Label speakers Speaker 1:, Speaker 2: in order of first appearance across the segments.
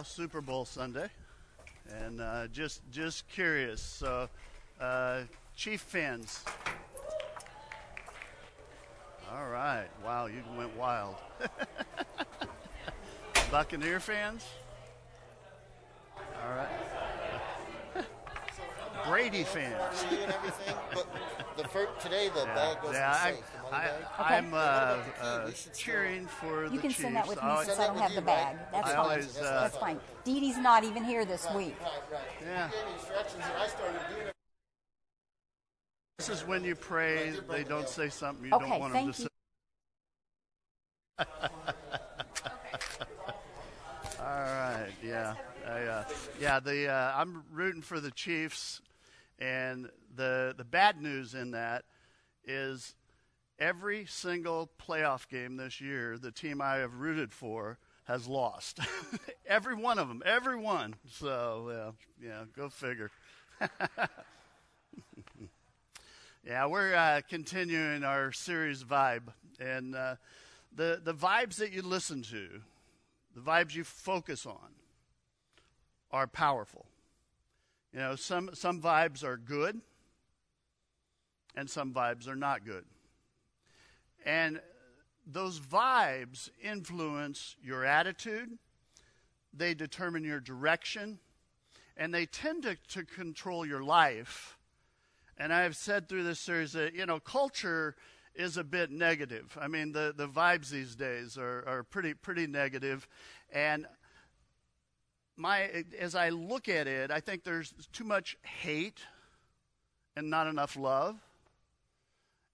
Speaker 1: Well, Super Bowl Sunday, and uh, just just curious. So, uh, Chief fans. All right. Wow, you went wild. Buccaneer fans. All right. Brady fans.
Speaker 2: See and everything, but the first, today the bag wasn't
Speaker 1: Yeah, I,
Speaker 2: safe. The money
Speaker 1: I,
Speaker 2: bag.
Speaker 1: I'm uh,
Speaker 2: What about the key?
Speaker 1: uh,
Speaker 2: We should still-
Speaker 1: cheering for the Chiefs.
Speaker 3: You can
Speaker 1: Chiefs.
Speaker 3: send that with me
Speaker 1: I-
Speaker 3: since
Speaker 2: Send
Speaker 3: I don't
Speaker 2: with
Speaker 3: have the bag.
Speaker 2: right?
Speaker 3: That's fine.
Speaker 1: always, uh,
Speaker 3: That's fine. Dee Dee's not even here this week.
Speaker 2: Right, right.
Speaker 1: Yeah.
Speaker 2: Gave me instructions and I started doing it.
Speaker 1: This is when you pray, they don't say something you
Speaker 3: Okay,
Speaker 1: don't want them
Speaker 3: thank
Speaker 1: to
Speaker 3: you.
Speaker 1: say. All right, yeah, I, uh, yeah. The uh, I'm rooting for the Chiefs, and the the bad news in that is every single playoff game this year, the team I have rooted for has lost. every one of them, every one. So yeah, yeah, go figure. Yeah, we're uh, continuing our series vibe, and uh, the the vibes that you listen to, the vibes you focus on, are powerful. You know, some some vibes are good, and some vibes are not good, and those vibes influence your attitude. They determine your direction, and they tend to, to control your life. And I have said through this series that, you know, culture is a bit negative. I mean, the, the vibes these days are, are pretty, pretty negative. And my, as I look at it, I think there's too much hate and not enough love.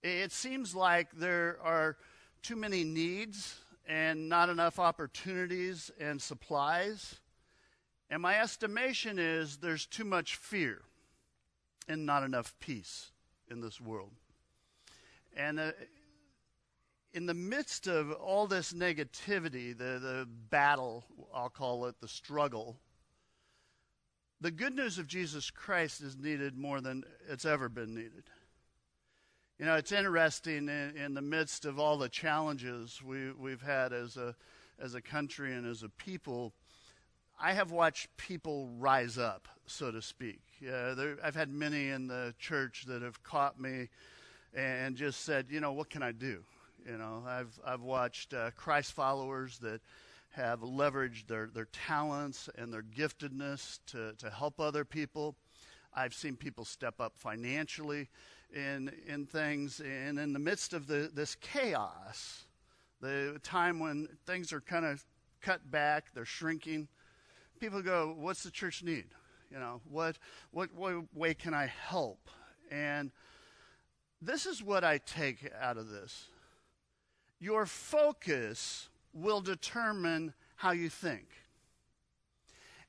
Speaker 1: It seems like there are too many needs and not enough opportunities and supplies. And my estimation is there's too much fear and not enough peace in this world. And uh, in the midst of all this negativity, the, the battle, I'll call it, the struggle, the good news of Jesus Christ is needed more than it's ever been needed. You know, it's interesting in, in the midst of all the challenges we, we've had as a, as a country and as a people. I have watched people rise up, so to speak. Uh, there, I've had many in the church that have caught me and just said, you know, what can I do? You know, I've I've watched uh, Christ followers that have leveraged their, their talents and their giftedness to, to help other people. I've seen people step up financially in in things, and in the midst of the, this chaos, the time when things are kind of cut back, they're shrinking people go, "What's the church need? You know, what what what way can I help?" And this is what I take out of this. Your focus will determine how you think.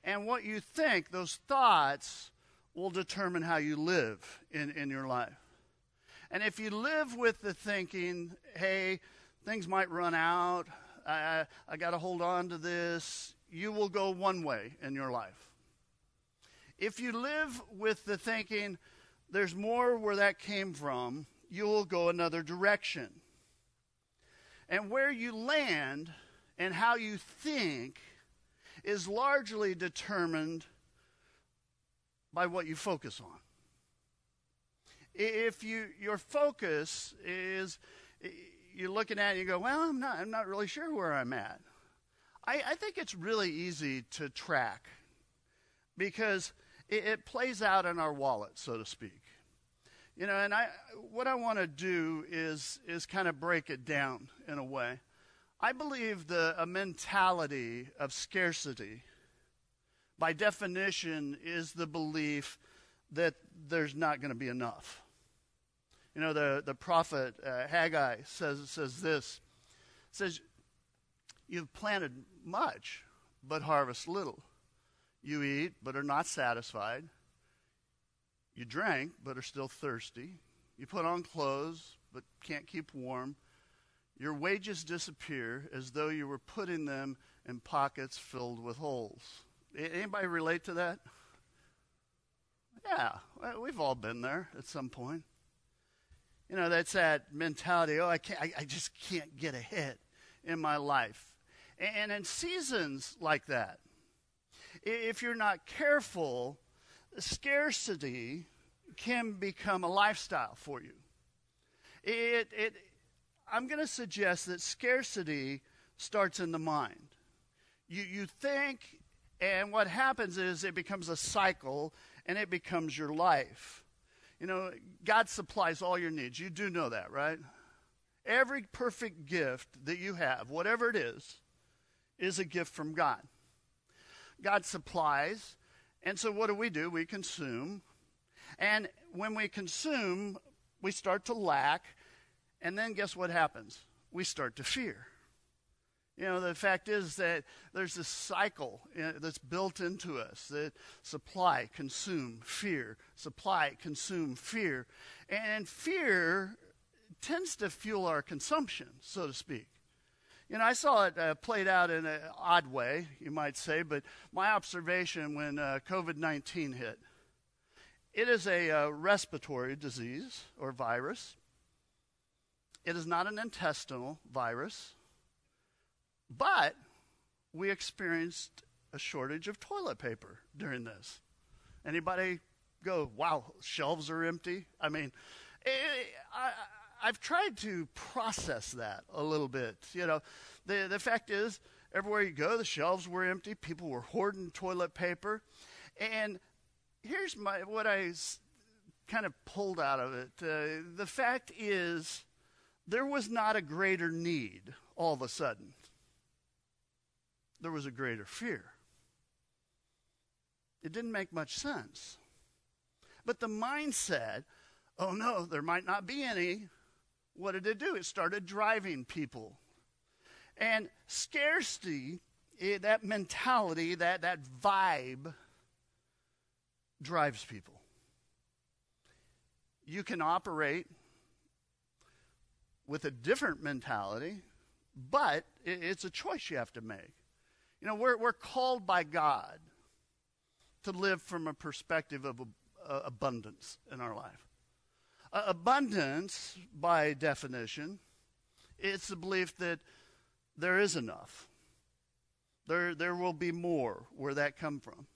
Speaker 1: And what you think, those thoughts, will determine how you live in, in your life. And if you live with the thinking, hey, things might run out, I, I got to hold on to this, you will go one way in your life. If you live with the thinking, there's more where that came from, you will go another direction. And where you land and how you think is largely determined by what you focus on. If you your focus is you're looking at it and you go, well, I'm not I'm not really sure where I'm at. I, I think it's really easy to track because it, it plays out in our wallet, so to speak. You know, and I what I want to do is is kind of break it down in a way. I believe the a mentality of scarcity by definition is the belief that there's not going to be enough. You know, the, the prophet uh, Haggai says, says this says, You've planted much, but harvest little. You eat, but are not satisfied. You drink, but are still thirsty. You put on clothes, but can't keep warm. Your wages disappear as though you were putting them in pockets filled with holes. Anybody relate to that? Yeah, we've all been there at some point. You know, that's that mentality. Oh, I can't. I, I just can't get ahead in my life. And in seasons like that, if you're not careful, scarcity can become a lifestyle for you. It, it, I'm going to suggest that scarcity starts in the mind. You, you think, and what happens is it becomes a cycle and it becomes your life. You know, God supplies all your needs. You do know that, right? Every perfect gift that you have, whatever it is, is a gift from God. God supplies, and so what do we do? We consume. And when we consume, we start to lack, and then guess what happens? We start to fear. You know, the fact is that there's this cycle that's built into us that supply, consume, fear, supply, consume, fear. And fear tends to fuel our consumption, so to speak. You know, I saw it uh, played out in an odd way, you might say, but my observation when uh, COVID 19 hit it is a uh, respiratory disease or virus. It is not an intestinal virus. But we experienced a shortage of toilet paper during this. Anybody go, wow, shelves are empty? I mean, it, eh, I, I've tried to process that a little bit. You know, the, the fact is, everywhere you go, the shelves were empty. People were hoarding toilet paper. And here's my what I kind of pulled out of it. Uh, the fact is, there was not a greater need all of a sudden there was a greater fear. It didn't make much sense. But the mindset, oh no, there might not be any, what did it do? It started driving people. And scarcity, eh, that mentality, that, that vibe, drives people. You can operate with a different mentality, but it's a choice you have to make. You know, we're, we're called by God to live from a perspective of uh, abundance in our life. Uh, abundance, by definition, it's the belief that there is enough. There, there will be more. Where that come from?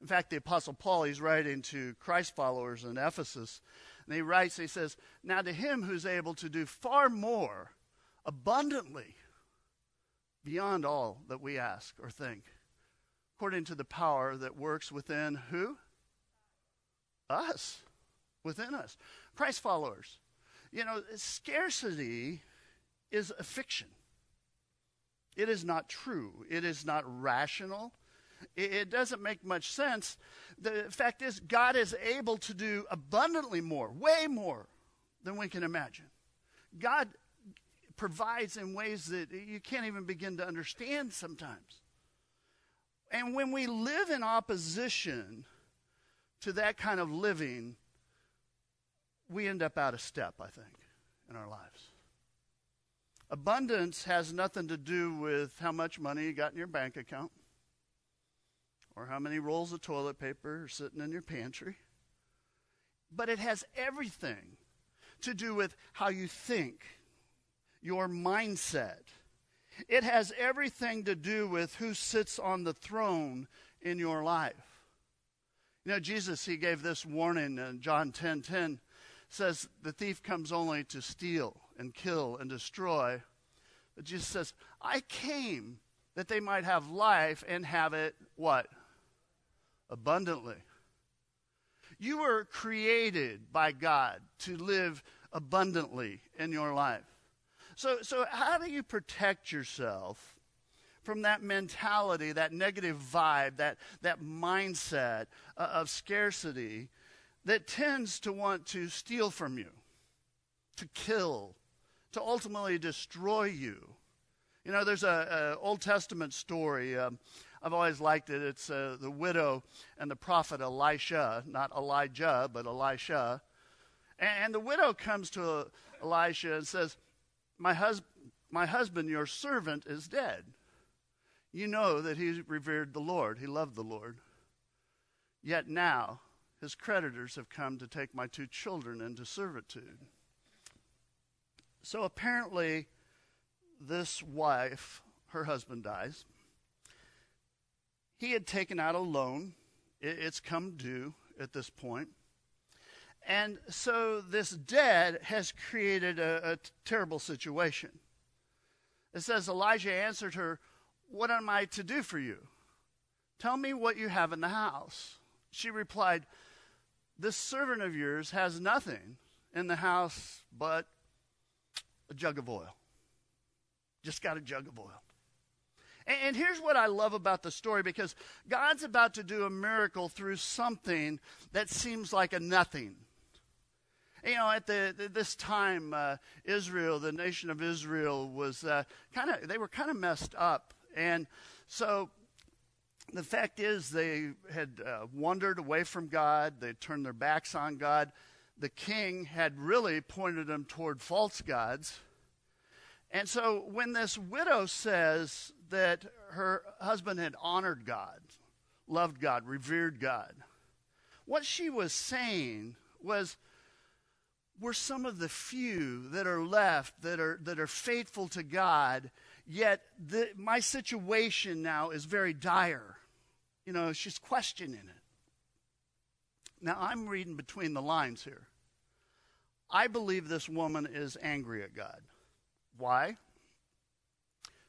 Speaker 1: In fact, the Apostle Paul, he's writing to Christ followers in Ephesus, and he writes, he says, Now to him who's able to do far more abundantly beyond all that we ask or think, according to the power that works within who? Us. Within us. Christ followers. You know, scarcity is a fiction. It is not true. It is not rational. It, it doesn't make much sense. The fact is, God is able to do abundantly more, way more than we can imagine. God provides in ways that you can't even begin to understand sometimes. And when we live in opposition to that kind of living, we end up out of step, I think, in our lives. Abundance has nothing to do with how much money you got in your bank account or how many rolls of toilet paper are sitting in your pantry. But it has everything to do with how you think your mindset. It has everything to do with who sits on the throne in your life. You know, Jesus, he gave this warning in John 10 10 says, The thief comes only to steal and kill and destroy. But Jesus says, I came that they might have life and have it what? Abundantly. You were created by God to live abundantly in your life. So, so how do you protect yourself from that mentality, that negative vibe, that, that mindset uh, of scarcity that tends to want to steal from you, to kill, to ultimately destroy you? You know, there's a, Old Testament story. Um, I've always liked it. It's uh, the widow and the prophet Elisha, not Elijah, but Elisha. And, and the widow comes to Elisha and says, my, hus- my husband, your servant, is dead. You know that he revered the Lord, he loved the Lord. Yet now his creditors have come to take my two children into servitude. So apparently, this wife, her husband dies. he had taken out a loan. It's come due at this point. And so this debt has created a, a terrible situation. It says Elijah answered her, What am I to do for you? Tell me what you have in the house. She replied, This servant of yours has nothing in the house but a jug of oil. Just got a jug of oil. And, here's what I love about the story because God's about to do a miracle through something that seems like a nothing. You know, at the, this time, uh, Israel, the nation of Israel, was uh, kind of they were kind of messed up, and so the fact is they had uh, wandered away from God. They turned their backs on God. The king had really pointed them toward false gods. And so when this widow says that her husband had honored God, loved God, revered God, what she was saying was, we're some of the few that are left that are, that are faithful to God, yet the, my situation now is very dire. You know, she's questioning it. Now, I'm reading between the lines here. I believe this woman is angry at God. Why?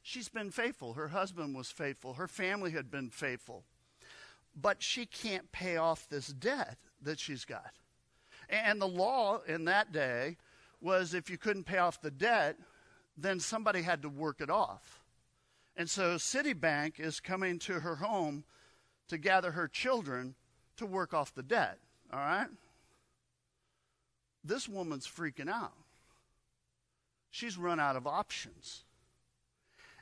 Speaker 1: She's been faithful. Her husband was faithful. Her family had been faithful. But she can't pay off this debt that she's got. And the law in that day was if you couldn't pay off the debt, then somebody had to work it off. And so Citibank is coming to her home to gather her children to work off the debt. All right? This woman's freaking out. She's run out of options.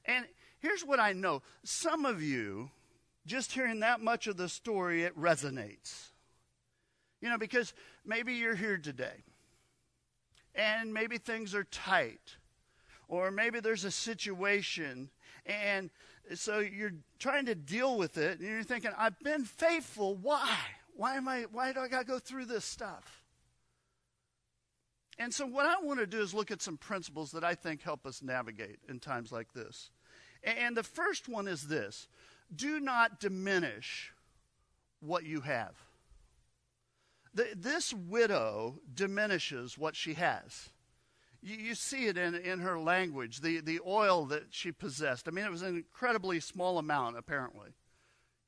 Speaker 1: And here's what I know some of you, just hearing that much of the story, it resonates. You know, because maybe you're here today and maybe things are tight, or maybe there's a situation, and so you're trying to deal with it, and you're thinking, I've been faithful. Why? Why am I? Why do I got to go through this stuff? And so, what I want to do is look at some principles that I think help us navigate in times like this. And the first one is this do not diminish what you have. The, this widow diminishes what she has. You, you, see it in, in her language, the, the oil that she possessed. I mean, it was an incredibly small amount, apparently,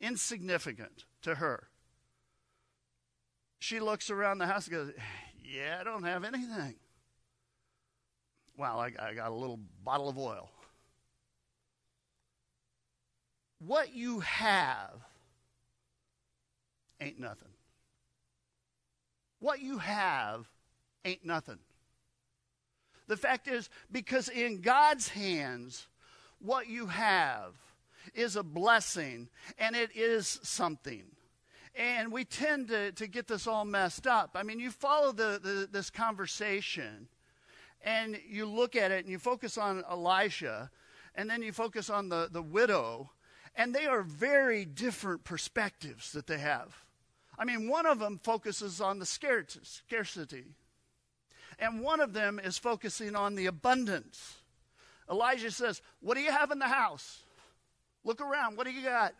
Speaker 1: insignificant to her. She looks around the house and goes, Yeah, I don't have anything. Well, I, I got a little bottle of oil. What you have ain't nothing. What you have ain't nothing. The fact is, because in God's hands, what you have is a blessing and it is something. And we tend to, to get this all messed up. I mean, you follow the, the, this conversation and you look at it and you focus on Elisha and then you focus on the, the widow, and they are very different perspectives that they have. I mean, one of them focuses on the scarcity, and one of them is focusing on the abundance. Elijah says, What do you have in the house? Look around. What do you got?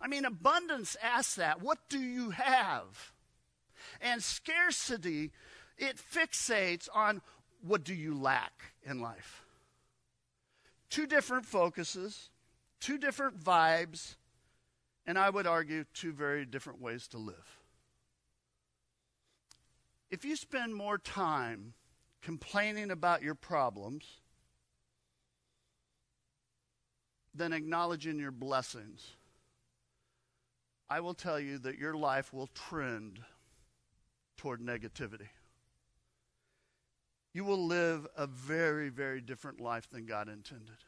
Speaker 1: I mean, abundance asks that. What do you have? And scarcity, it fixates on what do you lack in life. Two different focuses, two different vibes, and I would argue two very different ways to live. If you spend more time complaining about your problems than acknowledging your blessings, I will tell you that your life will trend toward negativity. You will live a very, very different life than God intended.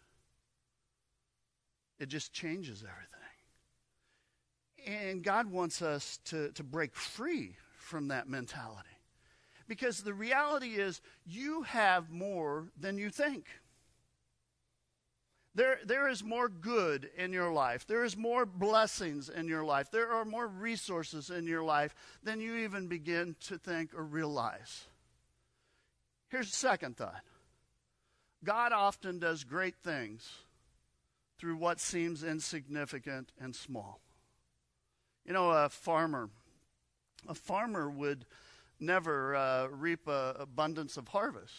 Speaker 1: It just changes everything. And God wants us to, to break free from that mentality. Because the reality is, you have more than you think. There, there is more good in your life. There is more blessings in your life. There are more resources in your life than you even begin to think or realize. Here's the second thought God often does great things through what seems insignificant and small. You know, a farmer, a farmer would never uh, reap an abundance of harvest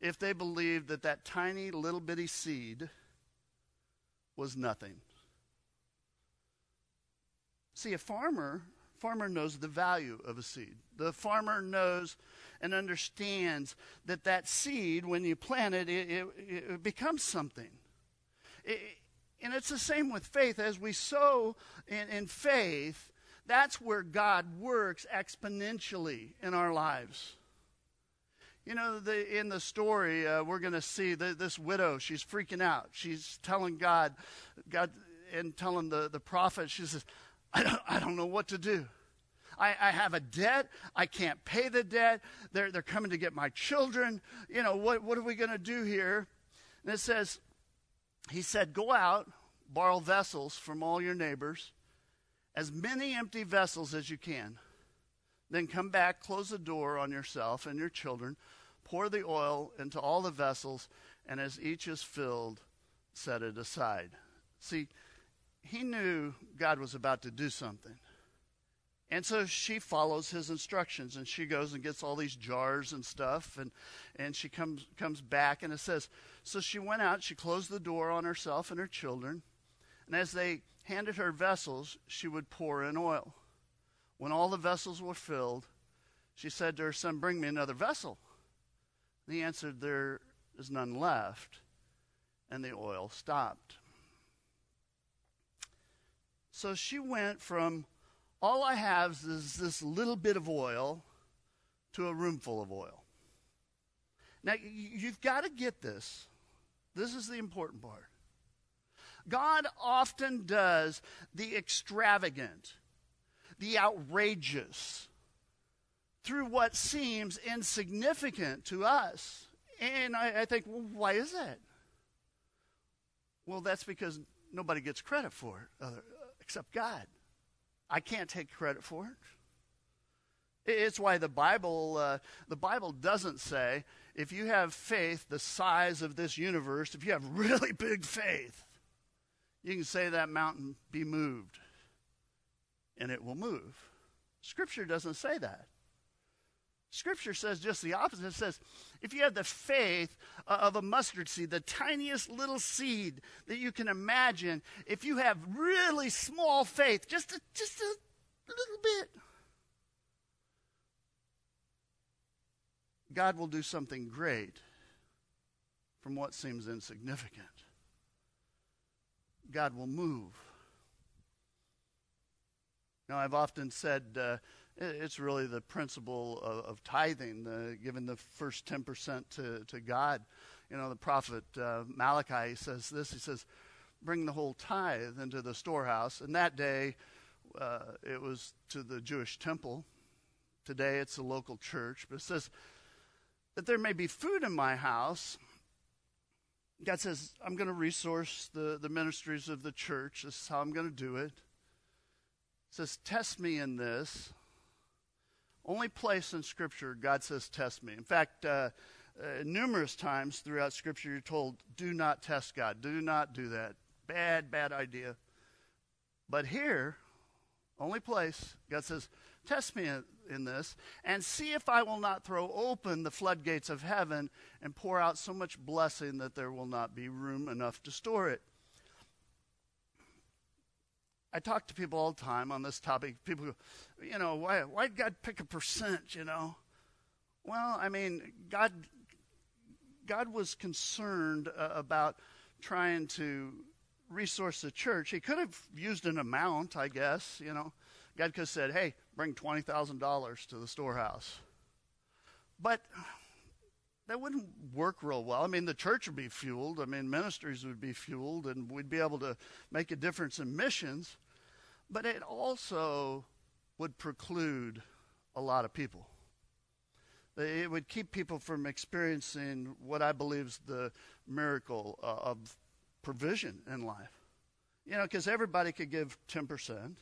Speaker 1: if they believed that that tiny little bitty seed was nothing. See, a farmer farmer knows the value of a seed. The farmer knows and understands that that seed, when you plant it, it, it, it becomes something. It, and it's the same with faith. As we sow in, in faith, that's where God works exponentially in our lives. You know, the, in the story, uh, we're going to see the, this widow. She's freaking out. She's telling God, God, and telling the, the prophet, she says, I don't, I don't know what to do. I, I have a debt. I can't pay the debt. They're, they're coming to get my children. You know, what, what are we going to do here? And it says, He said, Go out, borrow vessels from all your neighbors, as many empty vessels as you can. Then come back, close the door on yourself and your children, pour the oil into all the vessels, and as each is filled, set it aside. See, he knew God was about to do something. And so she follows his instructions and she goes and gets all these jars and stuff and, and she comes, comes back and it says, So she went out, she closed the door on herself and her children, and as they handed her vessels, she would pour in oil. When all the vessels were filled, she said to her son, Bring me another vessel. And he answered, There is none left. And the oil stopped. So she went from all I have is this little bit of oil to a room full of oil. Now, you've got to get this. This is the important part. God often does the extravagant, the outrageous, through what seems insignificant to us. And I, I think, well, why is that? Well, that's because nobody gets credit for it other, except God. I can't take credit for it. It's why the Bible, uh, the Bible doesn't say if you have faith the size of this universe, if you have really big faith, you can say that mountain be moved, and it will move. Scripture doesn't say that. Scripture says just the opposite. It says, if you have the faith of a mustard seed, the tiniest little seed that you can imagine, if you have really small faith, just a, just a little bit, God will do something great from what seems insignificant. God will move. Now, I've often said, uh, it's really the principle of, of tithing, the, giving the first 10% to, to God. You know, the prophet uh, Malachi says this. He says, Bring the whole tithe into the storehouse. And that day, uh, it was to the Jewish temple. Today, it's a local church. But it says, That there may be food in my house. God says, I'm going to resource the, the ministries of the church. This is how I'm going to do it. It says, Test me in this only place in Scripture God says, test me. In fact, uh, uh, numerous times throughout Scripture, you're told, do not test God. Do not do that. Bad, bad idea. But here, only place, God says, test me in, this and see if I will not throw open the floodgates of heaven and pour out so much blessing that there will not be room enough to store it. I talk to people all the time on this topic. People go, you know, why, why did God pick a percent, you know? Well, I mean, God, God was concerned uh, about trying to resource the church. He could have used an amount, I guess, you know. God could have said, hey, bring $20,000 to the storehouse. But that wouldn't work real well. I mean, the church would be fueled. I mean, ministries would be fueled, and we'd be able to make a difference in missions. But it also would preclude a lot of people. It would keep people from experiencing what I believe is the miracle uh, of provision in life. You know, because everybody could give 10%.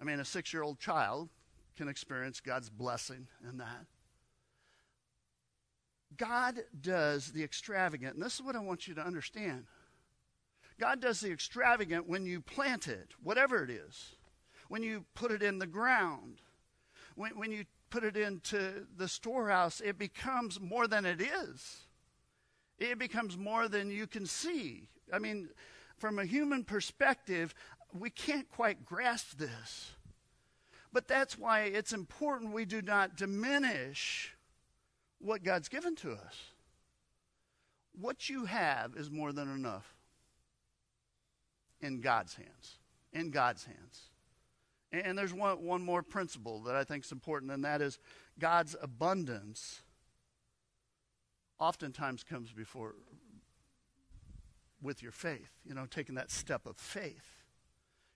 Speaker 1: I mean, a six year old child can experience God's blessing in that. God does the extravagant, and this is what I want you to understand. God does the extravagant when you plant it, whatever it is, when you put it in the ground, when, when you put it into the storehouse, it becomes more than it is. It becomes more than you can see. I mean, from a human perspective, we can't quite grasp this. But that's why it's important we do not diminish what God's given to us. What you have is more than enough in God's hands. In God's hands. And there's one, one more principle that I think is important, and that is God's abundance oftentimes comes before with your faith, you know, taking that step of faith.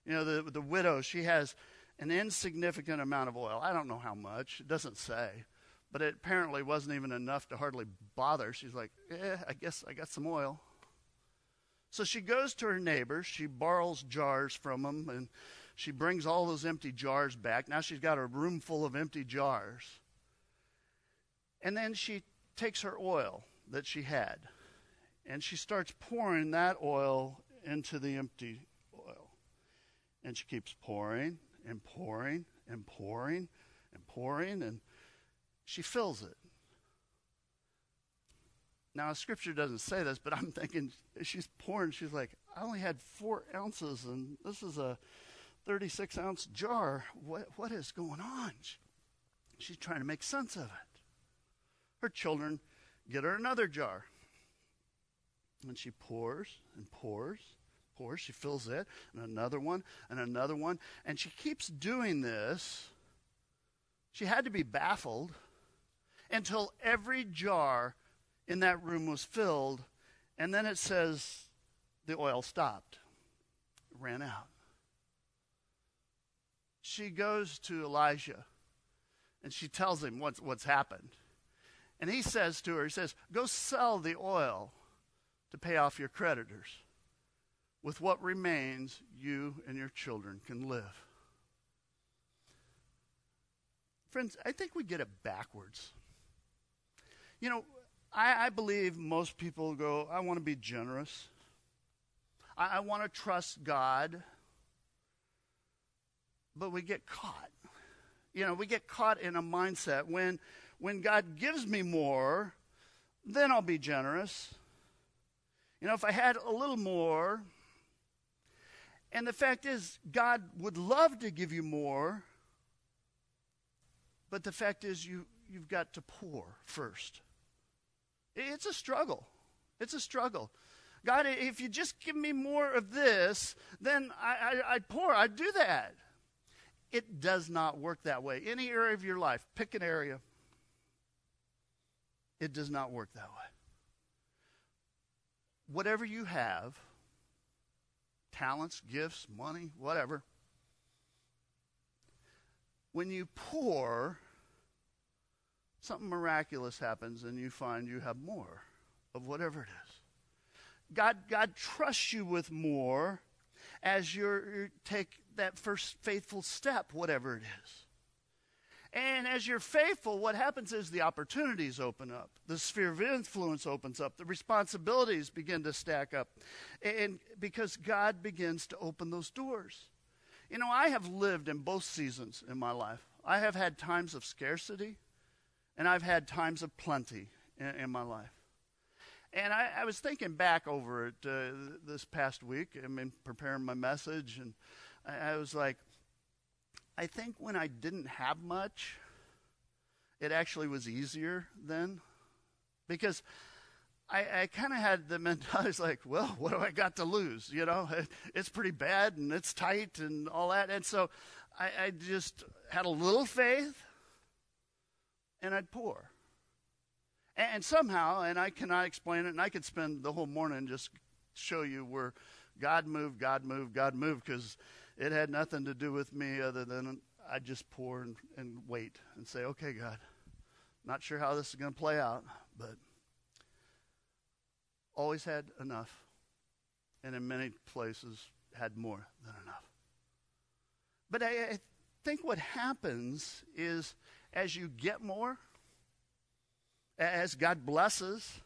Speaker 1: You know, the, the widow, she has an insignificant amount of oil. I don't know how much, it doesn't say, but it apparently wasn't even enough to hardly bother. She's like, eh, I guess I got some oil. So she goes to her neighbors, she borrows jars from them, and she brings all those empty jars back. Now she's got a room full of empty jars. And then she takes her oil that she had and she starts pouring that oil into the empty oil. And she keeps pouring and pouring and pouring and pouring and she fills it. Now, scripture doesn't say this, but I'm thinking she's pouring. She's like, I only had four ounces, and this is a 36 ounce jar. What, what is going on? She's trying to make sense of it. Her children get her another jar. And she pours and pours, pours. She fills it, and another one, and another one. And she keeps doing this. She had to be baffled until every jar in that room was filled. And then it says the oil stopped, ran out she goes to Elijah and she tells him what's, what's happened. And he says to her, he says, Go sell the oil to pay off your creditors. With what remains, you and your children can live. Friends, I think we get it backwards. You know, I, I believe most people go, I want to be generous. I, I want to trust God but we get caught. You know, we get caught in a mindset when when God gives me more, then I'll be generous. You know, if I had a little more, and the fact is, God would love to give you more, but the fact is, you, you've got to pour first. It's a struggle. It's a struggle. God, if you just give me more of this, then I, I, I'd pour. I'd do that. It does not work that way. Any area of your life, pick an area. It does not work that way. Whatever you have, talents, gifts, money, whatever, when you pour, something miraculous happens and you find you have more of whatever it is. God, God trusts you with more as you take that first faithful step, whatever it is. And as you're faithful, what happens is the opportunities open up, the sphere of influence opens up, the responsibilities begin to stack up, and because God begins to open those doors. You know, I have lived in both seasons in my life. I have had times of scarcity, and I've had times of plenty in, in my life. And I, I, was thinking back over it uh, this past week. I mean, preparing my message, and I, I was like, I think when I didn't have much, it actually was easier then, because I, I kind of had the mentality like, well, what do I got to lose? You know, it's pretty bad and it's tight and all that, and so I, I just had a little faith, and I'd pour. And somehow, and I cannot explain it, and I could spend the whole morning just show you where God moved, God moved, God moved, because it had nothing to do with me other than I just pour and, and wait and say, okay, God, not sure how this is going to play out, but always had enough, and in many places had more than enough. But I, I think what happens is as you get more, as God blesses,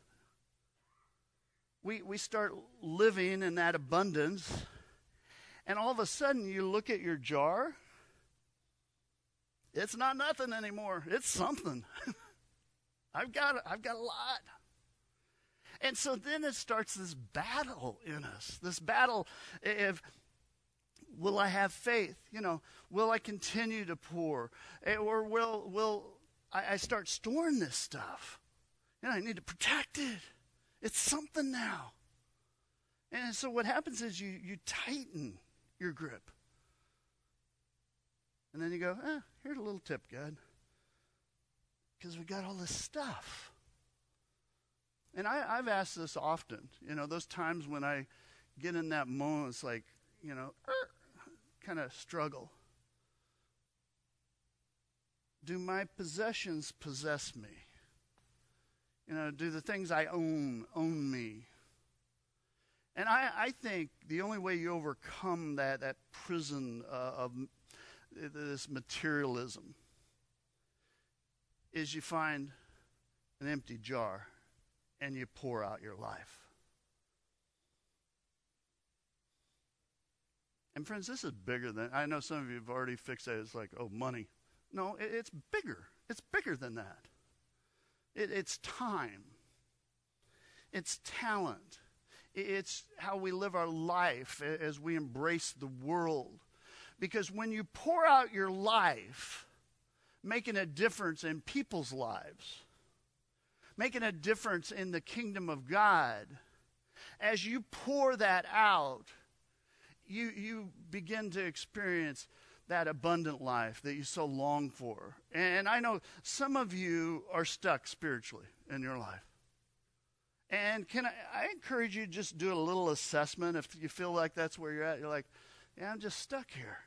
Speaker 1: we, we start living in that abundance, and all of a sudden you look at your jar, it's not nothing anymore. It's something. I've got I've got a lot. And so then it starts this battle in us. This battle of will I have faith? You know, will I continue to pour? Eh, or will will I, I start storing this stuff? You know, I need to protect it. It's something now. And so what happens is you you tighten your grip. And then you go, eh, here's a little tip, God. Because we got all this stuff. And I, I've asked this often. You know, those times when I get in that moment, it's like, you know, er, kind of struggle. Do my possessions possess me? You know, do the things I own own me? And I, I think the only way you overcome that, that prison uh, of this materialism is you find an empty jar and you pour out your life. And friends, this is bigger than I know some of you have already fixed that. It's like, oh, money. No, it, it's bigger. It's bigger than that. It, it's time. It's talent. It's how we live our life as we embrace the world. Because when you pour out your life, making a difference in people's lives, making a difference in the kingdom of God, as you pour that out, you, you begin to experience that abundant life that you so long for. And I know some of you are stuck spiritually in your life. And can I, I encourage you just do a little assessment if you feel like that's where you're at. You're like, yeah, I'm just stuck here.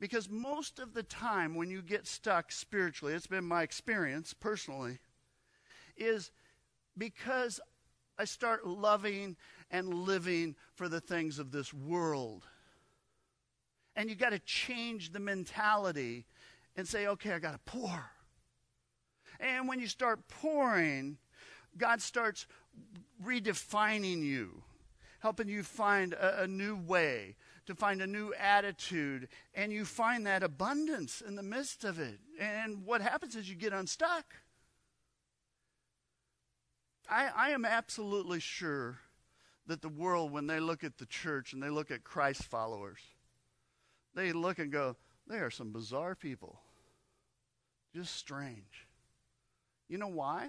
Speaker 1: Because most of the time when you get stuck spiritually, it's been my experience personally, is because I start loving and living for the things of this world. And you got to change the mentality and say, okay, I got to pour. And when you start pouring, God starts redefining you, helping you find a, a, new way, to find a new attitude, and you find that abundance in the midst of it. And what happens is you get unstuck. I, I am absolutely sure that the world, when they look at the church and they look at Christ followers, they look and go, they are some bizarre people. Just strange. You know why?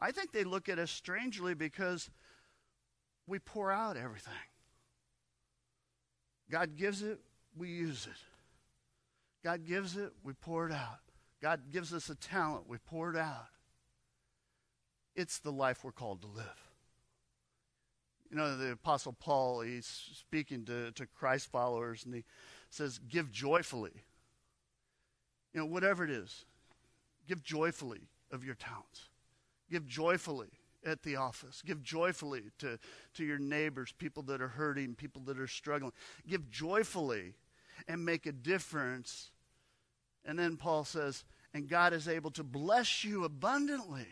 Speaker 1: I think they look at us strangely because we pour out everything. God gives it, we use it. God gives it, we pour it out. God gives us a talent, we pour it out. It's the life we're called to live. You know, the Apostle Paul, he's speaking to, to Christ followers, and he says, Give joyfully. You know, whatever it is, give joyfully of your talents. Give joyfully at the office. Give joyfully to, to your neighbors, people that are hurting, people that are struggling. Give joyfully and make a difference. And then Paul says, and God is able to bless you abundantly,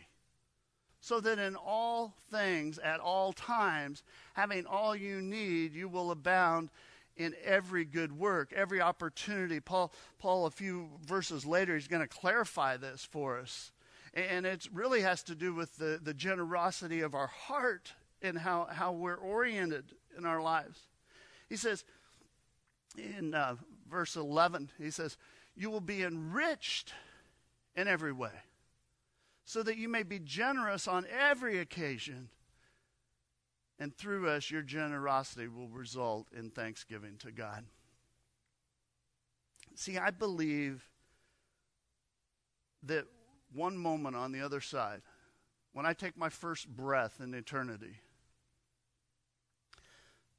Speaker 1: so that in all things, at all times, having all you need, you will abound in every good work, every opportunity. Paul, Paul a few verses later, he's going to clarify this for us. And it really has to do with the, the generosity of our heart and how, how we're oriented in our lives. He says in uh, verse 11, he says, You will be enriched in every way, so that you may be generous on every occasion. And through us, your generosity will result in thanksgiving to God. See, I believe that one moment on the other side, when I take my first breath in eternity,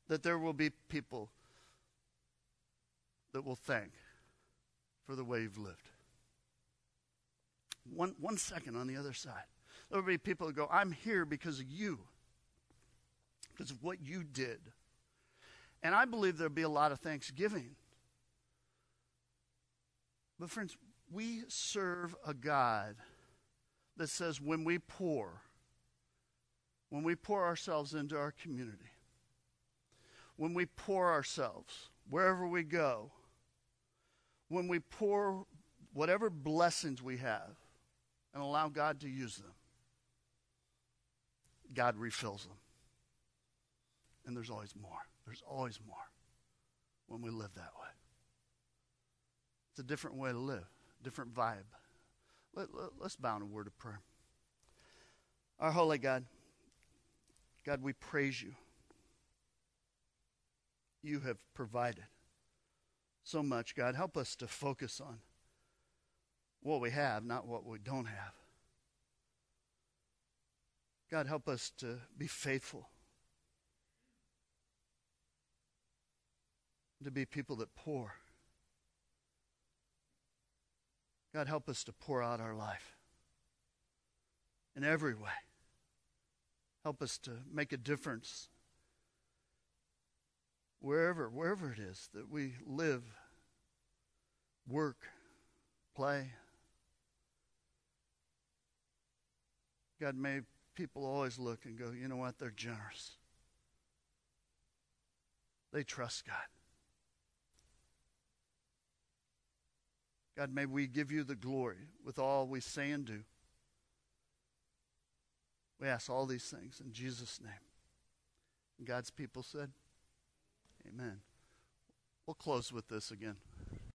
Speaker 1: that there will be people that will thank for the way you've lived. One, one second on the other side. There will be people that go, I'm here because of you, because of what you did. And I believe there'll be a lot of thanksgiving. But, friends, we serve a God that says when we pour, when we pour ourselves into our community, when we pour ourselves wherever we go, when we pour whatever blessings we have and allow God to use them, God refills them. And there's always more. There's always more when we live that way. It's a different way to live, different vibe. Let, let, let's bow in a word of prayer. Our holy God, God, we praise you. You have provided so much, God. Help us to focus on what we have, not what we don't have. God, help us to be faithful, to be people that pour. God, help us to pour out our life in every way. Help us to make a difference wherever, wherever it is that we live, work, play. God, may people always look and go, you know what? They're generous. They trust God. God, may we give you the glory with all we say and do. We ask all these things in Jesus' name. And God's people said, Amen. We'll close with this again.